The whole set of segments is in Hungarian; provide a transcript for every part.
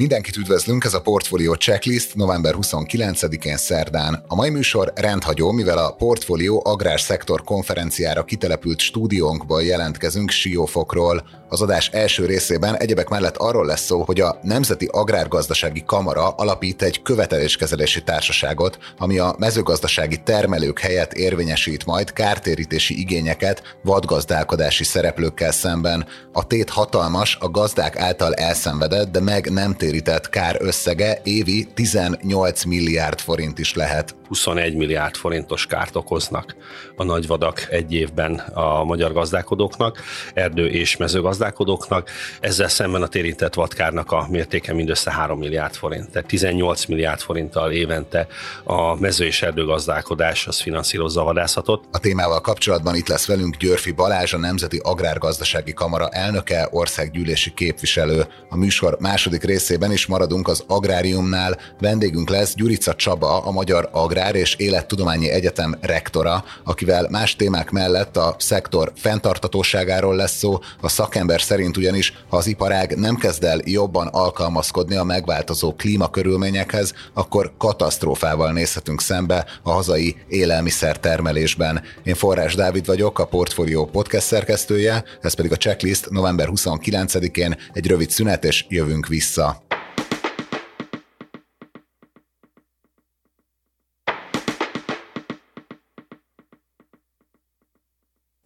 Mindenkit üdvözlünk, ez a Portfolio Checklist november 29-én szerdán. A mai műsor rendhagyó, mivel a Portfolio Szektor konferenciára kitelepült stúdiónkból jelentkezünk Siófokról. Az adás első részében egyebek mellett arról lesz szó, hogy a Nemzeti Agrárgazdasági Kamara alapít egy követeléskezelési társaságot, ami a mezőgazdasági termelők helyett érvényesít majd kártérítési igényeket vadgazdálkodási szereplőkkel szemben. A tét hatalmas, a gazdák által elszenvedett, de meg nem térített kár összege évi 18 milliárd forint is lehet. 21 milliárd forintos kárt okoznak a nagyvadak egy évben a magyar gazdálkodóknak, erdő és mezőgazdálkodóknak. Ezzel szemben a térített vadkárnak a mértéke mindössze 3 milliárd forint. Tehát 18 milliárd forinttal évente a mező és erdőgazdálkodás az finanszírozza a vadászatot. A témával kapcsolatban itt lesz velünk Györfi Balázs, a Nemzeti Agrárgazdasági Kamara elnöke, országgyűlési képviselő. A műsor második részében is maradunk az agráriumnál. Vendégünk lesz Gyurica Csaba, a Magyar Agrár Agrár és Élettudományi Egyetem rektora, akivel más témák mellett a szektor fenntartatóságáról lesz szó. A szakember szerint ugyanis, ha az iparág nem kezd el jobban alkalmazkodni a megváltozó klímakörülményekhez, akkor katasztrófával nézhetünk szembe a hazai élelmiszer termelésben. Én Forrás Dávid vagyok, a Portfolio podcast szerkesztője, ez pedig a checklist november 29-én egy rövid szünet, és jövünk vissza.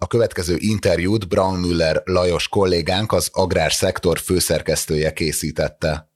A következő interjút Brown Müller Lajos kollégánk, az agrárszektor főszerkesztője készítette.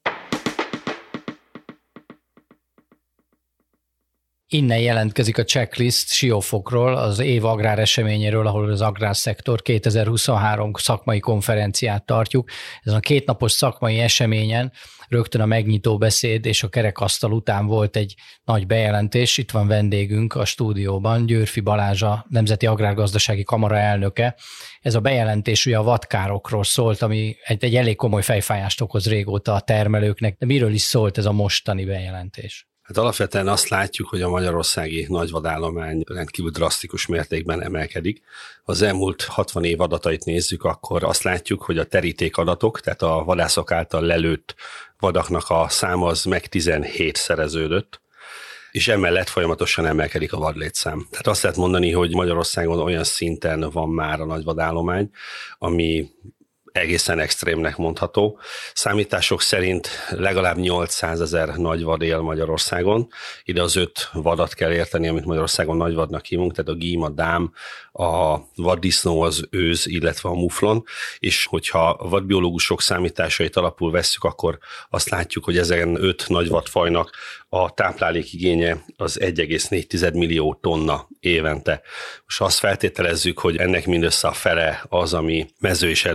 Innen jelentkezik a checklist Siófokról, az év agrár eseményéről, ahol az agrárszektor 2023 szakmai konferenciát tartjuk. Ez a kétnapos szakmai eseményen rögtön a megnyitó beszéd és a kerekasztal után volt egy nagy bejelentés. Itt van vendégünk a stúdióban, Győrfi Balázs, a Nemzeti Agrárgazdasági Kamara elnöke. Ez a bejelentés ugye a vadkárokról szólt, ami egy, egy elég komoly fejfájást okoz régóta a termelőknek. De miről is szólt ez a mostani bejelentés? Hát alapvetően azt látjuk, hogy a magyarországi nagyvadállomány rendkívül drasztikus mértékben emelkedik. Az elmúlt 60 év adatait nézzük, akkor azt látjuk, hogy a teríték adatok, tehát a vadászok által lelőtt vadaknak a száma az meg 17 szereződött, és emellett folyamatosan emelkedik a vadlétszám. Tehát azt lehet mondani, hogy Magyarországon olyan szinten van már a nagyvadállomány, ami egészen extrémnek mondható. Számítások szerint legalább 800 ezer nagy vad él Magyarországon. Ide az öt vadat kell érteni, amit Magyarországon nagyvadnak hívunk, tehát a gím, a dám, a vaddisznó, az őz, illetve a muflon, és hogyha vadbiológusok számításait alapul vesszük, akkor azt látjuk, hogy ezen öt nagy vadfajnak a táplálékigénye az 1,4 millió tonna évente. Most azt feltételezzük, hogy ennek mindössze a fele az, ami mező- és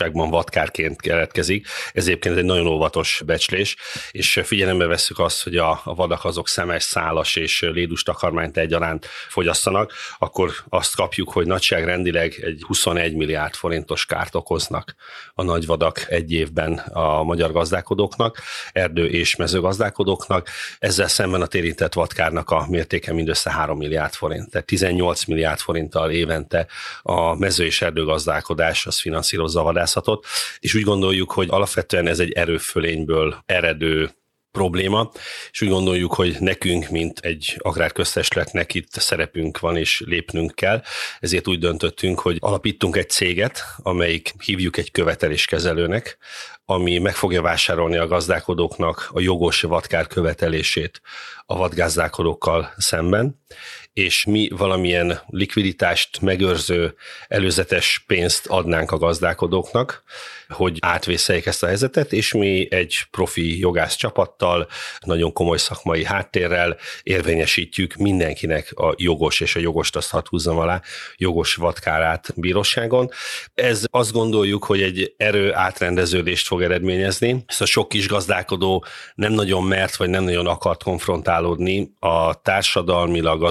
erdőgazdaságban vadkárként keletkezik. Ez egyébként egy nagyon óvatos becslés, és figyelembe vesszük azt, hogy a, a vadak azok szemes, szálas és lédus takarmányt egyaránt fogyasztanak, akkor azt kapjuk, hogy nagyságrendileg egy 21 milliárd forintos kárt okoznak a nagyvadak egy évben a magyar gazdálkodóknak, erdő- és mezőgazdálkodóknak ezzel szemben a térített vadkárnak a mértéke mindössze 3 milliárd forint, tehát 18 milliárd forinttal évente a mező- és erdőgazdálkodás az finanszírozza a vadászatot, és úgy gondoljuk, hogy alapvetően ez egy erőfölényből eredő probléma, és úgy gondoljuk, hogy nekünk, mint egy agrárköztestületnek itt szerepünk van, és lépnünk kell, ezért úgy döntöttünk, hogy alapítunk egy céget, amelyik hívjuk egy követeléskezelőnek, ami meg fogja vásárolni a gazdálkodóknak a jogos vadkár követelését a vadgazdálkodókkal szemben, és mi valamilyen likviditást megőrző előzetes pénzt adnánk a gazdálkodóknak, hogy átvészeljék ezt a helyzetet, és mi egy profi jogász csapattal, nagyon komoly szakmai háttérrel érvényesítjük mindenkinek a jogos, és a jogost azt hat húzzam alá, jogos vadkárát bíróságon. Ez azt gondoljuk, hogy egy erő átrendeződést fog eredményezni. Ezt a sok kis gazdálkodó nem nagyon mert, vagy nem nagyon akart konfrontálódni a társadalmilag,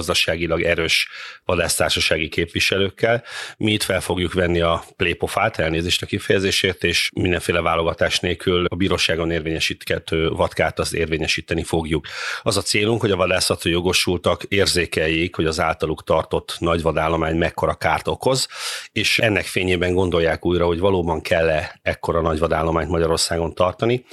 gazdaságilag erős vadásztársasági képviselőkkel. Mi itt fel fogjuk venni a plépofát, elnézést a kifejezésért, és mindenféle válogatás nélkül a bíróságon érvényesíthető vadkát azt érvényesíteni fogjuk. Az a célunk, hogy a vadászati jogosultak érzékeljék, hogy az általuk tartott nagy vadállomány mekkora kárt okoz, és ennek fényében gondolják újra, hogy valóban kell-e ekkora nagy vadállományt Magyarországon tartani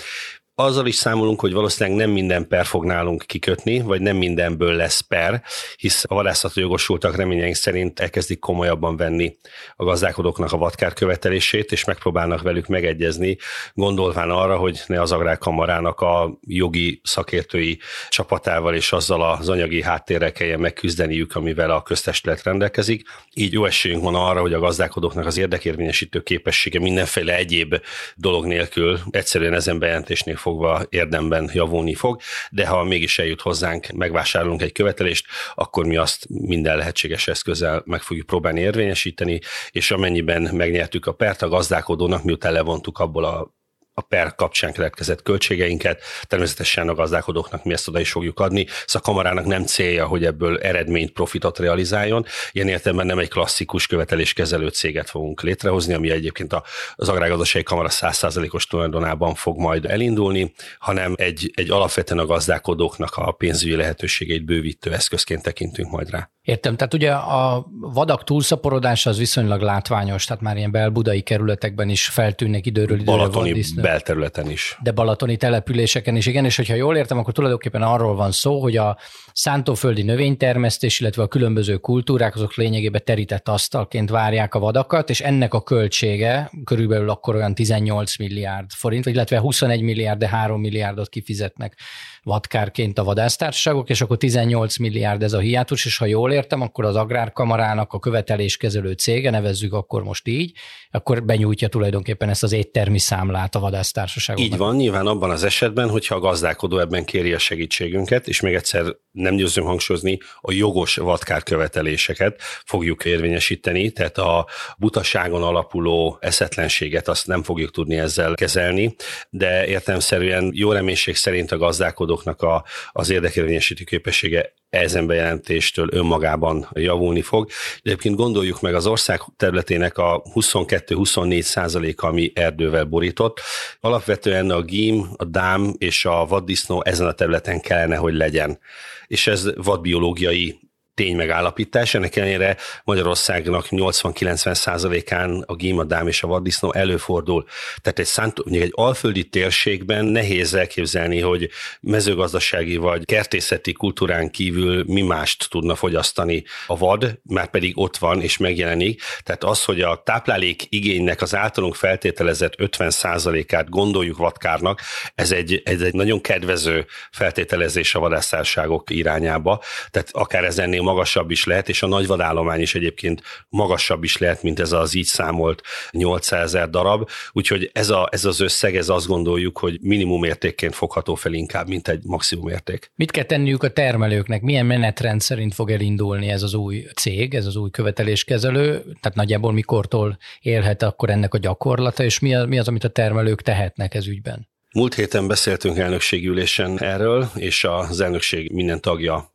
azzal is számolunk, hogy valószínűleg nem minden per fog nálunk kikötni, vagy nem mindenből lesz per, hisz a vadászati jogosultak reményeink szerint elkezdik komolyabban venni a gazdálkodóknak a vadkár követelését, és megpróbálnak velük megegyezni, gondolván arra, hogy ne az agrárkamarának a jogi szakértői csapatával és azzal az anyagi háttérrel kelljen megküzdeniük, amivel a köztestület rendelkezik. Így jó esélyünk van arra, hogy a gazdálkodóknak az érdekérvényesítő képessége mindenféle egyéb dolog nélkül, egyszerűen ezen bejelentésnél fogva érdemben javulni fog, de ha mégis eljut hozzánk, megvásárolunk egy követelést, akkor mi azt minden lehetséges eszközzel meg fogjuk próbálni érvényesíteni, és amennyiben megnyertük a pert a gazdálkodónak, miután levontuk abból a a per kapcsán keletkezett költségeinket. Természetesen a gazdálkodóknak mi ezt oda is fogjuk adni. Szóval a kamarának nem célja, hogy ebből eredményt, profitot realizáljon. Ilyen értelemben nem egy klasszikus követeléskezelő céget fogunk létrehozni, ami egyébként az agrárgazdasági kamara 100%-os tulajdonában fog majd elindulni, hanem egy, egy alapvetően a gazdálkodóknak a pénzügyi lehetőségeit bővítő eszközként tekintünk majd rá. Értem, tehát ugye a vadak túlszaporodása az viszonylag látványos, tehát már ilyen belbudai kerületekben is feltűnnek időről időre Balatoni belterületen is. De balatoni településeken is, igen, és hogyha jól értem, akkor tulajdonképpen arról van szó, hogy a szántóföldi növénytermesztés, illetve a különböző kultúrák, azok lényegében terített asztalként várják a vadakat, és ennek a költsége körülbelül akkor olyan 18 milliárd forint, illetve 21 milliárd, de 3 milliárdot kifizetnek vadkárként a vadásztársaságok, és akkor 18 milliárd ez a hiátus, és ha jól értem, akkor az agrárkamarának a követeléskezelő cége, nevezzük akkor most így, akkor benyújtja tulajdonképpen ezt az éttermi számlát a vadásztársaságoknak. Így van, nyilván abban az esetben, hogyha a gazdálkodó ebben kéri a segítségünket, és még egyszer nem győzöm hangsúlyozni, a jogos vadkár követeléseket fogjuk érvényesíteni, tehát a butaságon alapuló eszetlenséget azt nem fogjuk tudni ezzel kezelni, de értelmszerűen jó reménység szerint a gazdálkodóknak a, az érdekérvényesítő képessége ezen bejelentéstől önmagában javulni fog. Egyébként gondoljuk meg az ország területének a 22-24 százaléka, ami erdővel borított. Alapvetően a gím, a dám és a vaddisznó ezen a területen kellene, hogy legyen. És ez vadbiológiai tény megállapítás. Ennek ellenére Magyarországnak 80-90 százalékán a gímadám és a vaddisznó előfordul. Tehát egy, szánt, egy alföldi térségben nehéz elképzelni, hogy mezőgazdasági vagy kertészeti kultúrán kívül mi mást tudna fogyasztani a vad, már pedig ott van és megjelenik. Tehát az, hogy a táplálék igénynek az általunk feltételezett 50 százalékát gondoljuk vadkárnak, ez egy, ez egy nagyon kedvező feltételezés a vadászárságok irányába. Tehát akár ez magasabb is lehet, és a nagy vadállomány is egyébként magasabb is lehet, mint ez az így számolt 800 ezer darab. Úgyhogy ez, a, ez az összeg, ez azt gondoljuk, hogy minimum értékként fogható fel inkább, mint egy maximum érték. Mit kell tenniük a termelőknek? Milyen menetrend szerint fog elindulni ez az új cég, ez az új követeléskezelő? Tehát nagyjából mikortól élhet akkor ennek a gyakorlata, és mi az, mi az amit a termelők tehetnek ez ügyben? Múlt héten beszéltünk elnökségülésen erről, és az elnökség minden tagja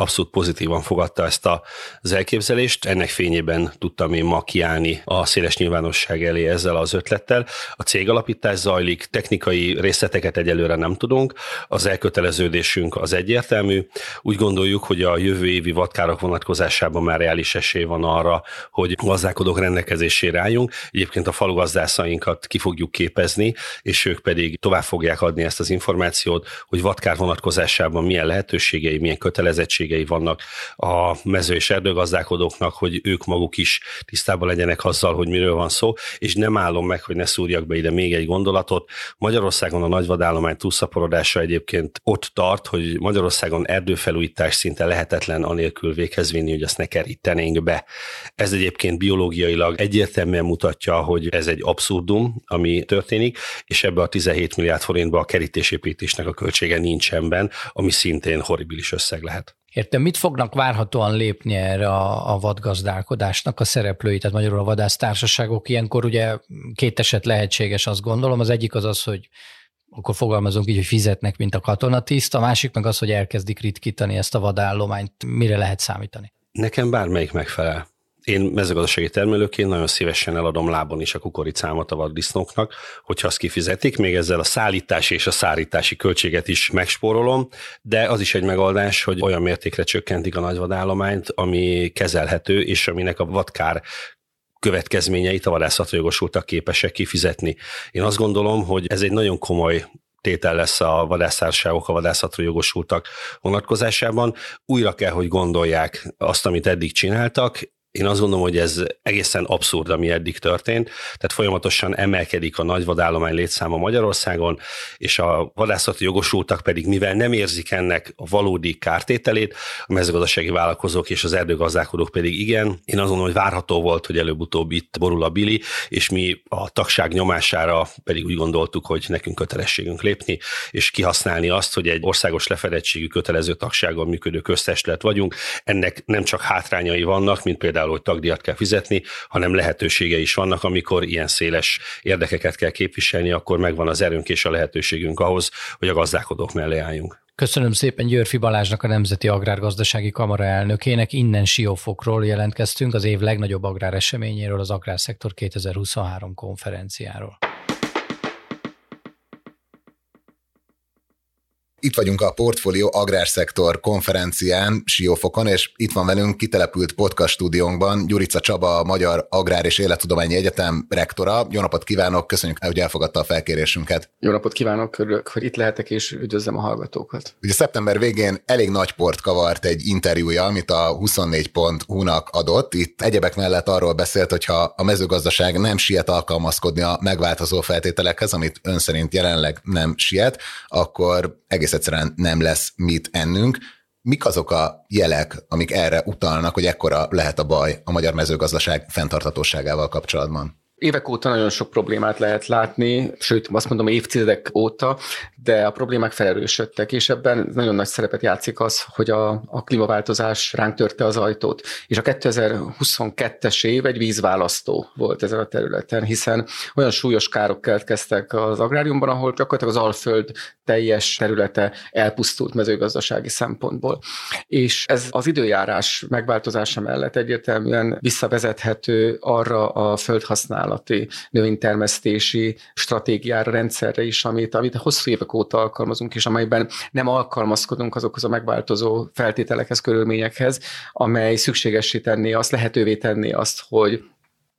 abszolút pozitívan fogadta ezt a, az elképzelést. Ennek fényében tudtam én ma kiállni a széles nyilvánosság elé ezzel az ötlettel. A cégalapítás zajlik, technikai részleteket egyelőre nem tudunk, az elköteleződésünk az egyértelmű. Úgy gondoljuk, hogy a jövő évi vadkárok vonatkozásában már reális esély van arra, hogy gazdálkodók rendelkezésére álljunk. Egyébként a falugazdászainkat ki fogjuk képezni, és ők pedig tovább fogják adni ezt az információt, hogy vadkár vonatkozásában milyen lehetőségei, milyen kötelezettségei lehetőségei vannak a mező és erdőgazdálkodóknak, hogy ők maguk is tisztában legyenek azzal, hogy miről van szó, és nem állom meg, hogy ne szúrjak be ide még egy gondolatot. Magyarországon a nagyvadállomány túlszaporodása egyébként ott tart, hogy Magyarországon erdőfelújítás szinte lehetetlen anélkül véghez vinni, hogy azt ne kerítenénk be. Ez egyébként biológiailag egyértelműen mutatja, hogy ez egy abszurdum, ami történik, és ebbe a 17 milliárd forintba a kerítésépítésnek a költsége nincsen ami szintén horribilis összeg lehet. Értem, mit fognak várhatóan lépni erre a, a vadgazdálkodásnak a szereplői, tehát magyarul a vadásztársaságok? Ilyenkor ugye két eset lehetséges, azt gondolom. Az egyik az az, hogy akkor fogalmazunk így, hogy fizetnek, mint a katonatiszt, a másik meg az, hogy elkezdik ritkítani ezt a vadállományt. Mire lehet számítani? Nekem bármelyik megfelel Én mezőgazdasági termelőként nagyon szívesen eladom lábon is a kukoricámat a vaddisznóknak, hogyha azt kifizetik, még ezzel a szállítási és a szárítási költséget is megspórolom, de az is egy megoldás, hogy olyan mértékre csökkentik a nagyvadállományt, ami kezelhető, és aminek a vadkár következményeit a vadászatra jogosultak képesek kifizetni. Én azt gondolom, hogy ez egy nagyon komoly tétel lesz a vadászárságok, a vadászatra jogosultak vonatkozásában. Újra kell, hogy gondolják azt, amit eddig csináltak, én azt gondolom, hogy ez egészen abszurd, ami eddig történt. Tehát folyamatosan emelkedik a nagy vadállomány létszáma Magyarországon, és a vadászati jogosultak pedig, mivel nem érzik ennek a valódi kártételét, a mezőgazdasági vállalkozók és az erdőgazdálkodók pedig igen. Én azt gondolom, hogy várható volt, hogy előbb-utóbb itt borul a bili, és mi a tagság nyomására pedig úgy gondoltuk, hogy nekünk kötelességünk lépni, és kihasználni azt, hogy egy országos lefedettségű kötelező tagságon működő köztestület vagyunk. Ennek nem csak hátrányai vannak, mint például például, hogy tagdíjat kell fizetni, hanem lehetősége is vannak, amikor ilyen széles érdekeket kell képviselni, akkor megvan az erőnk és a lehetőségünk ahhoz, hogy a gazdálkodók mellé álljunk. Köszönöm szépen Györfi Balázsnak, a Nemzeti Agrárgazdasági Kamara elnökének. Innen Siófokról jelentkeztünk, az év legnagyobb agráreseményéről, az Agrárszektor 2023 konferenciáról. Itt vagyunk a Portfolio Agrárszektor konferencián Siófokon, és itt van velünk kitelepült podcast stúdiónkban Gyurica Csaba, a Magyar Agrár és Élettudományi Egyetem rektora. Jó napot kívánok, köszönjük, hogy elfogadta a felkérésünket. Jó napot kívánok, örülök, hogy itt lehetek, és üdvözlöm a hallgatókat. Ugye szeptember végén elég nagy port kavart egy interjúja, amit a 24.hu-nak adott. Itt egyebek mellett arról beszélt, hogy ha a mezőgazdaság nem siet alkalmazkodni a megváltozó feltételekhez, amit ön szerint jelenleg nem siet, akkor egész egész egyszerűen nem lesz mit ennünk. Mik azok a jelek, amik erre utalnak, hogy ekkora lehet a baj a magyar mezőgazdaság fenntarthatóságával kapcsolatban? Évek óta nagyon sok problémát lehet látni, sőt, azt mondom évtizedek óta, de a problémák felerősödtek, és ebben nagyon nagy szerepet játszik az, hogy a, a klímaváltozás ránk törte az ajtót. És a 2022-es év egy vízválasztó volt ezen a területen, hiszen olyan súlyos károk keletkeztek az agráriumban, ahol gyakorlatilag az Alföld teljes területe elpusztult mezőgazdasági szempontból. És ez az időjárás megváltozása mellett egyértelműen visszavezethető arra a földhasználati, növénytermesztési stratégiára, rendszerre is, amit, amit hosszú évek óta alkalmazunk, és amelyben nem alkalmazkodunk azokhoz a megváltozó feltételekhez, körülményekhez, amely szükségessé tenné azt, lehetővé tenni azt, hogy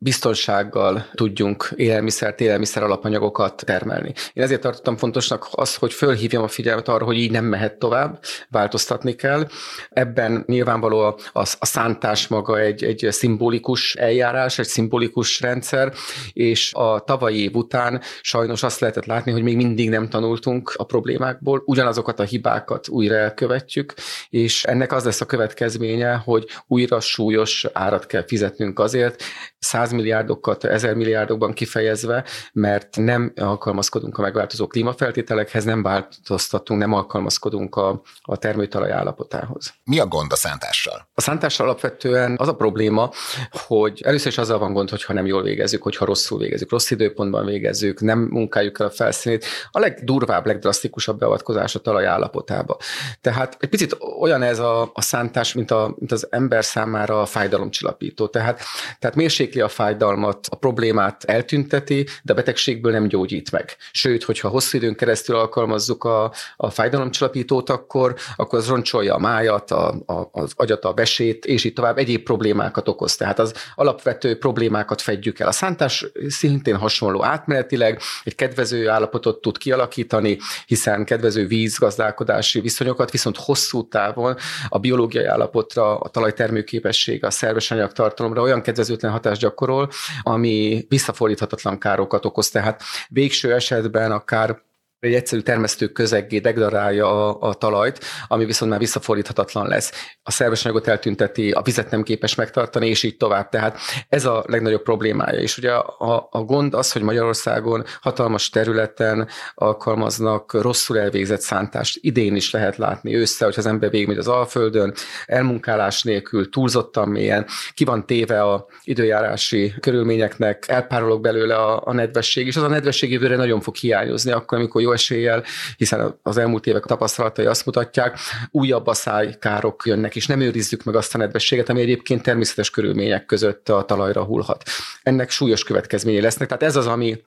biztonsággal tudjunk élelmiszert, élelmiszer alapanyagokat termelni. Én ezért tartottam fontosnak azt, hogy fölhívjam a figyelmet arra, hogy így nem mehet tovább, változtatni kell. Ebben nyilvánvaló a, a, szántás maga egy, egy szimbolikus eljárás, egy szimbolikus rendszer, és a tavalyi év után sajnos azt lehetett látni, hogy még mindig nem tanultunk a problémákból, ugyanazokat a hibákat újra elkövetjük, és ennek az lesz a következménye, hogy újra súlyos árat kell fizetnünk azért, 100 milliárdokat, ezer milliárdokban kifejezve, mert nem alkalmazkodunk a megváltozó klímafeltételekhez, nem változtatunk, nem alkalmazkodunk a, a termőtalaj állapotához. Mi a gond a szántással? A szántással alapvetően az a probléma, hogy először is azzal van gond, hogyha nem jól végezzük, hogyha rosszul végezzük, rossz időpontban végezzük, nem munkáljuk el a felszínét. A legdurvább, legdrasztikusabb beavatkozás a talaj állapotába. Tehát egy picit olyan ez a, a szántás, mint, a, mint az ember számára a fájdalomcsillapító. Tehát, tehát mérsékli a fájdalmat, a problémát eltünteti, de a betegségből nem gyógyít meg. Sőt, hogyha hosszú időn keresztül alkalmazzuk a, a fájdalomcsillapítót, akkor, akkor az roncsolja a májat, a, a, az agyat, a besét, és így tovább egyéb problémákat okoz. Tehát az alapvető problémákat fedjük el. A szántás szintén hasonló átmenetileg egy kedvező állapotot tud kialakítani, hiszen kedvező vízgazdálkodási viszonyokat, viszont hosszú távon a biológiai állapotra, a talajtermőképessége, a szerves anyagtartalomra olyan kedvezőtlen hatást gyakorol, gyakorol, ami visszafordíthatatlan károkat okoz. Tehát végső esetben akár egy egyszerű termesztő közeggé degradálja a, a talajt, ami viszont már visszafordíthatatlan lesz. A szerves anyagot eltünteti, a vizet nem képes megtartani, és így tovább. Tehát ez a legnagyobb problémája. És ugye a, a gond az, hogy Magyarországon hatalmas területen alkalmaznak rosszul elvégzett szántást. Idén is lehet látni ősszel, hogy az ember végigmegy az Alföldön, elmunkálás nélkül, túlzottan mélyen, ki van téve a időjárási körülményeknek, elpárolog belőle a, a nedvesség, és az a nedvesség jövőre nagyon fog hiányozni, akkor, amikor jó eséllyel, hiszen az elmúlt évek tapasztalatai azt mutatják, újabb asszálykárok jönnek, és nem őrizzük meg azt a nedvességet, ami egyébként természetes körülmények között a talajra hullhat. Ennek súlyos következményei lesznek. Tehát ez az, ami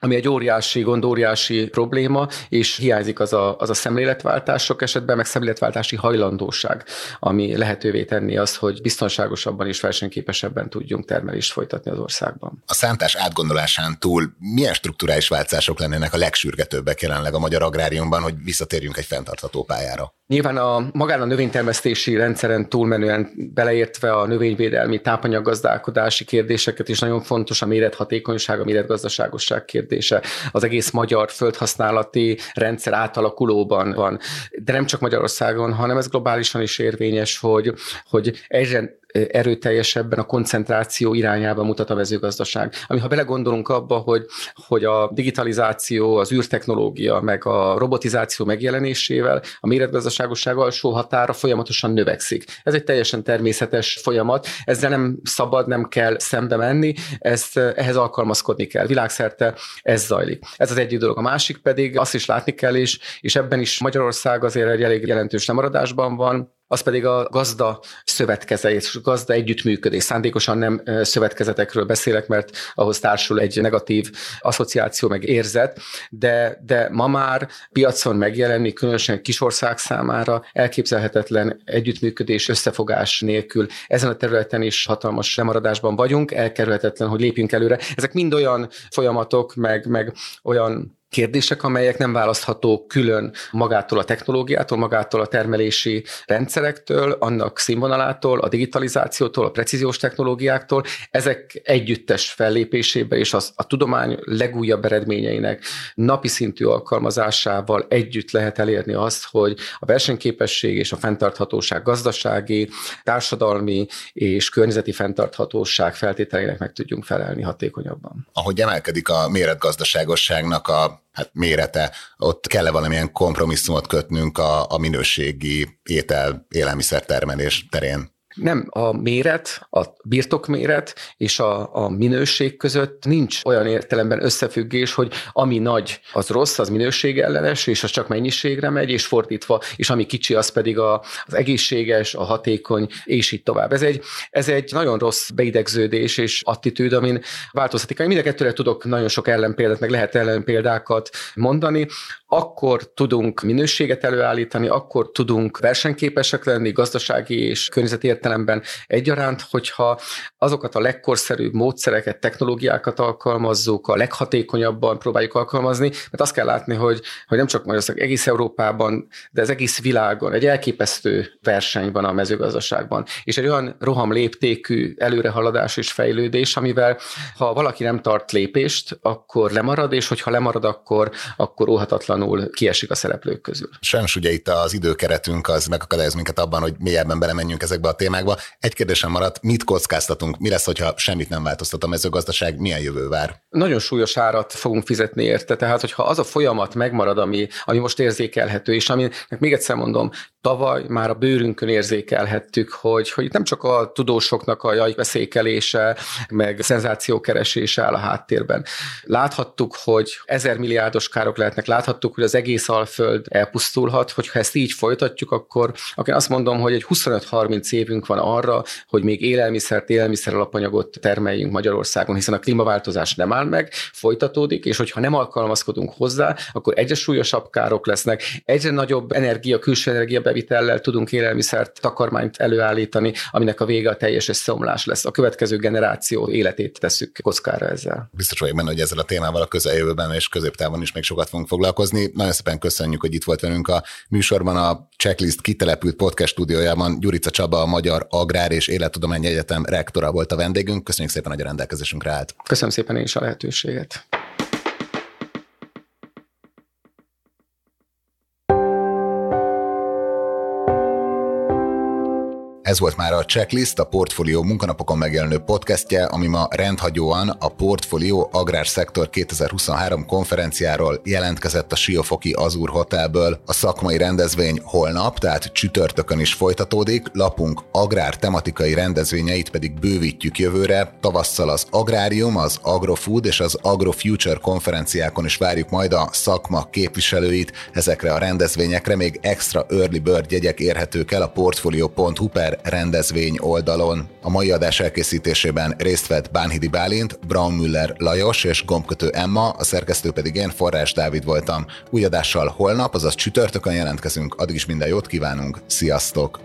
ami egy óriási gond, óriási probléma, és hiányzik az a, az a szemléletváltás sok esetben, meg szemléletváltási hajlandóság, ami lehetővé tenni azt, hogy biztonságosabban és versenyképesebben tudjunk termelést folytatni az országban. A szántás átgondolásán túl milyen strukturális változások lennének a legsürgetőbbek jelenleg a magyar agráriumban, hogy visszatérjünk egy fenntartható pályára? Nyilván a magán a növénytermesztési rendszeren túlmenően beleértve a növényvédelmi tápanyaggazdálkodási kérdéseket is nagyon fontos a mérethatékonyság, a méretgazdaságosság kérdése. Az egész magyar földhasználati rendszer átalakulóban van. De nem csak Magyarországon, hanem ez globálisan is érvényes, hogy, hogy egyre erőteljesebben a koncentráció irányába mutat a mezőgazdaság. Ami ha belegondolunk abba, hogy, hogy a digitalizáció, az űrtechnológia, meg a robotizáció megjelenésével a méretgazdaságosság alsó határa folyamatosan növekszik. Ez egy teljesen természetes folyamat, ezzel nem szabad, nem kell szembe menni, ezt, ehhez alkalmazkodni kell. Világszerte ez zajlik. Ez az egyik dolog. A másik pedig azt is látni kell, és, és ebben is Magyarország azért egy elég jelentős lemaradásban van, az pedig a gazda szövetkezés, gazda együttműködés. Szándékosan nem szövetkezetekről beszélek, mert ahhoz társul egy negatív asszociáció meg érzet, de, de ma már piacon megjelenni, különösen kisország számára elképzelhetetlen együttműködés, összefogás nélkül. Ezen a területen is hatalmas lemaradásban vagyunk, elkerülhetetlen, hogy lépjünk előre. Ezek mind olyan folyamatok, meg, meg olyan kérdések, amelyek nem választhatók külön magától a technológiától, magától a termelési rendszerektől, annak színvonalától, a digitalizációtól, a precíziós technológiáktól. Ezek együttes fellépésébe és az, a tudomány legújabb eredményeinek napi szintű alkalmazásával együtt lehet elérni azt, hogy a versenyképesség és a fenntarthatóság gazdasági, társadalmi és környezeti fenntarthatóság feltételeinek meg tudjunk felelni hatékonyabban. Ahogy emelkedik a méretgazdaságosságnak a hát mérete, ott kell-e valamilyen kompromisszumot kötnünk a, a minőségi étel, élelmiszertermelés terén? Nem, a méret, a birtokméret és a, a minőség között nincs olyan értelemben összefüggés, hogy ami nagy, az rossz, az minőségellenes, és az csak mennyiségre megy, és fordítva, és ami kicsi, az pedig a, az egészséges, a hatékony, és így tovább. Ez egy, ez egy nagyon rossz beidegződés és attitűd, amin változhatik. Mind a kettőre tudok nagyon sok ellenpéldát, meg lehet ellenpéldákat mondani akkor tudunk minőséget előállítani, akkor tudunk versenyképesek lenni gazdasági és környezeti értelemben. Egyaránt, hogyha azokat a legkorszerűbb módszereket, technológiákat alkalmazzuk, a leghatékonyabban próbáljuk alkalmazni, mert azt kell látni, hogy, hogy nem csak Magyarország, egész Európában, de az egész világon egy elképesztő verseny van a mezőgazdaságban, és egy olyan roham léptékű előrehaladás és fejlődés, amivel ha valaki nem tart lépést, akkor lemarad, és hogyha lemarad, akkor, akkor óhatatlan váratlanul kiesik a szereplők közül. Sajnos ugye itt az időkeretünk az megakadályoz minket abban, hogy mélyebben belemenjünk ezekbe a témákba. Egy kérdésem maradt, mit kockáztatunk? Mi lesz, hogyha semmit nem változtat a mezőgazdaság? Milyen jövő vár? Nagyon súlyos árat fogunk fizetni érte. Tehát, hogyha az a folyamat megmarad, ami, ami most érzékelhető, és aminek még egyszer mondom, tavaly már a bőrünkön érzékelhettük, hogy, hogy nem csak a tudósoknak a jajveszékelése, meg szenzációkeresése áll a háttérben. Láthattuk, hogy ezer milliárdos károk lehetnek, láthattuk, hogy az egész alföld elpusztulhat, hogyha ezt így folytatjuk, akkor, akkor azt mondom, hogy egy 25-30 évünk van arra, hogy még élelmiszert, élelmiszer alapanyagot termeljünk Magyarországon, hiszen a klímaváltozás nem áll meg, folytatódik, és hogyha nem alkalmazkodunk hozzá, akkor egyre súlyosabb károk lesznek, egyre nagyobb energia, külső energia bevitellel tudunk élelmiszert, takarmányt előállítani, aminek a vége a teljes összeomlás lesz. A következő generáció életét tesszük kockára ezzel. Biztos vagyok benne, hogy ezzel a témával a közeljövőben és középtávon is még sokat fogunk foglalkozni. Nagyon szépen köszönjük, hogy itt volt velünk a műsorban a Checklist kitelepült podcast stúdiójában. Gyurica Csaba, a Magyar Agrár és Élettudományi Egyetem rektora volt a vendégünk. Köszönjük szépen, hogy a rendelkezésünkre állt. Köszönöm szépen én is a lehetőséget. Ez volt már a Checklist, a Portfolio munkanapokon megjelenő podcastje, ami ma rendhagyóan a Portfolio Agrárszektor 2023 konferenciáról jelentkezett a Siófoki Azur Hotelből. A szakmai rendezvény holnap, tehát csütörtökön is folytatódik, lapunk agrár tematikai rendezvényeit pedig bővítjük jövőre. Tavasszal az Agrárium, az Agrofood és az Agrofuture konferenciákon is várjuk majd a szakma képviselőit. Ezekre a rendezvényekre még extra early bird jegyek érhetők el a portfolio.hu per rendezvény oldalon. A mai adás elkészítésében részt vett Bánhidi Bálint, Braun Müller Lajos és Gombkötő Emma, a szerkesztő pedig én Forrás Dávid voltam. Új adással holnap, azaz csütörtökön jelentkezünk, addig is minden jót kívánunk, sziasztok!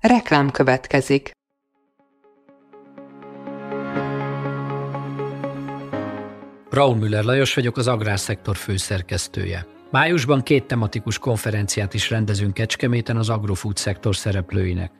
Reklám következik. Braun Müller Lajos vagyok, az agrárszektor főszerkesztője. Májusban két tematikus konferenciát is rendezünk Kecskeméten az agrofood szektor szereplőinek.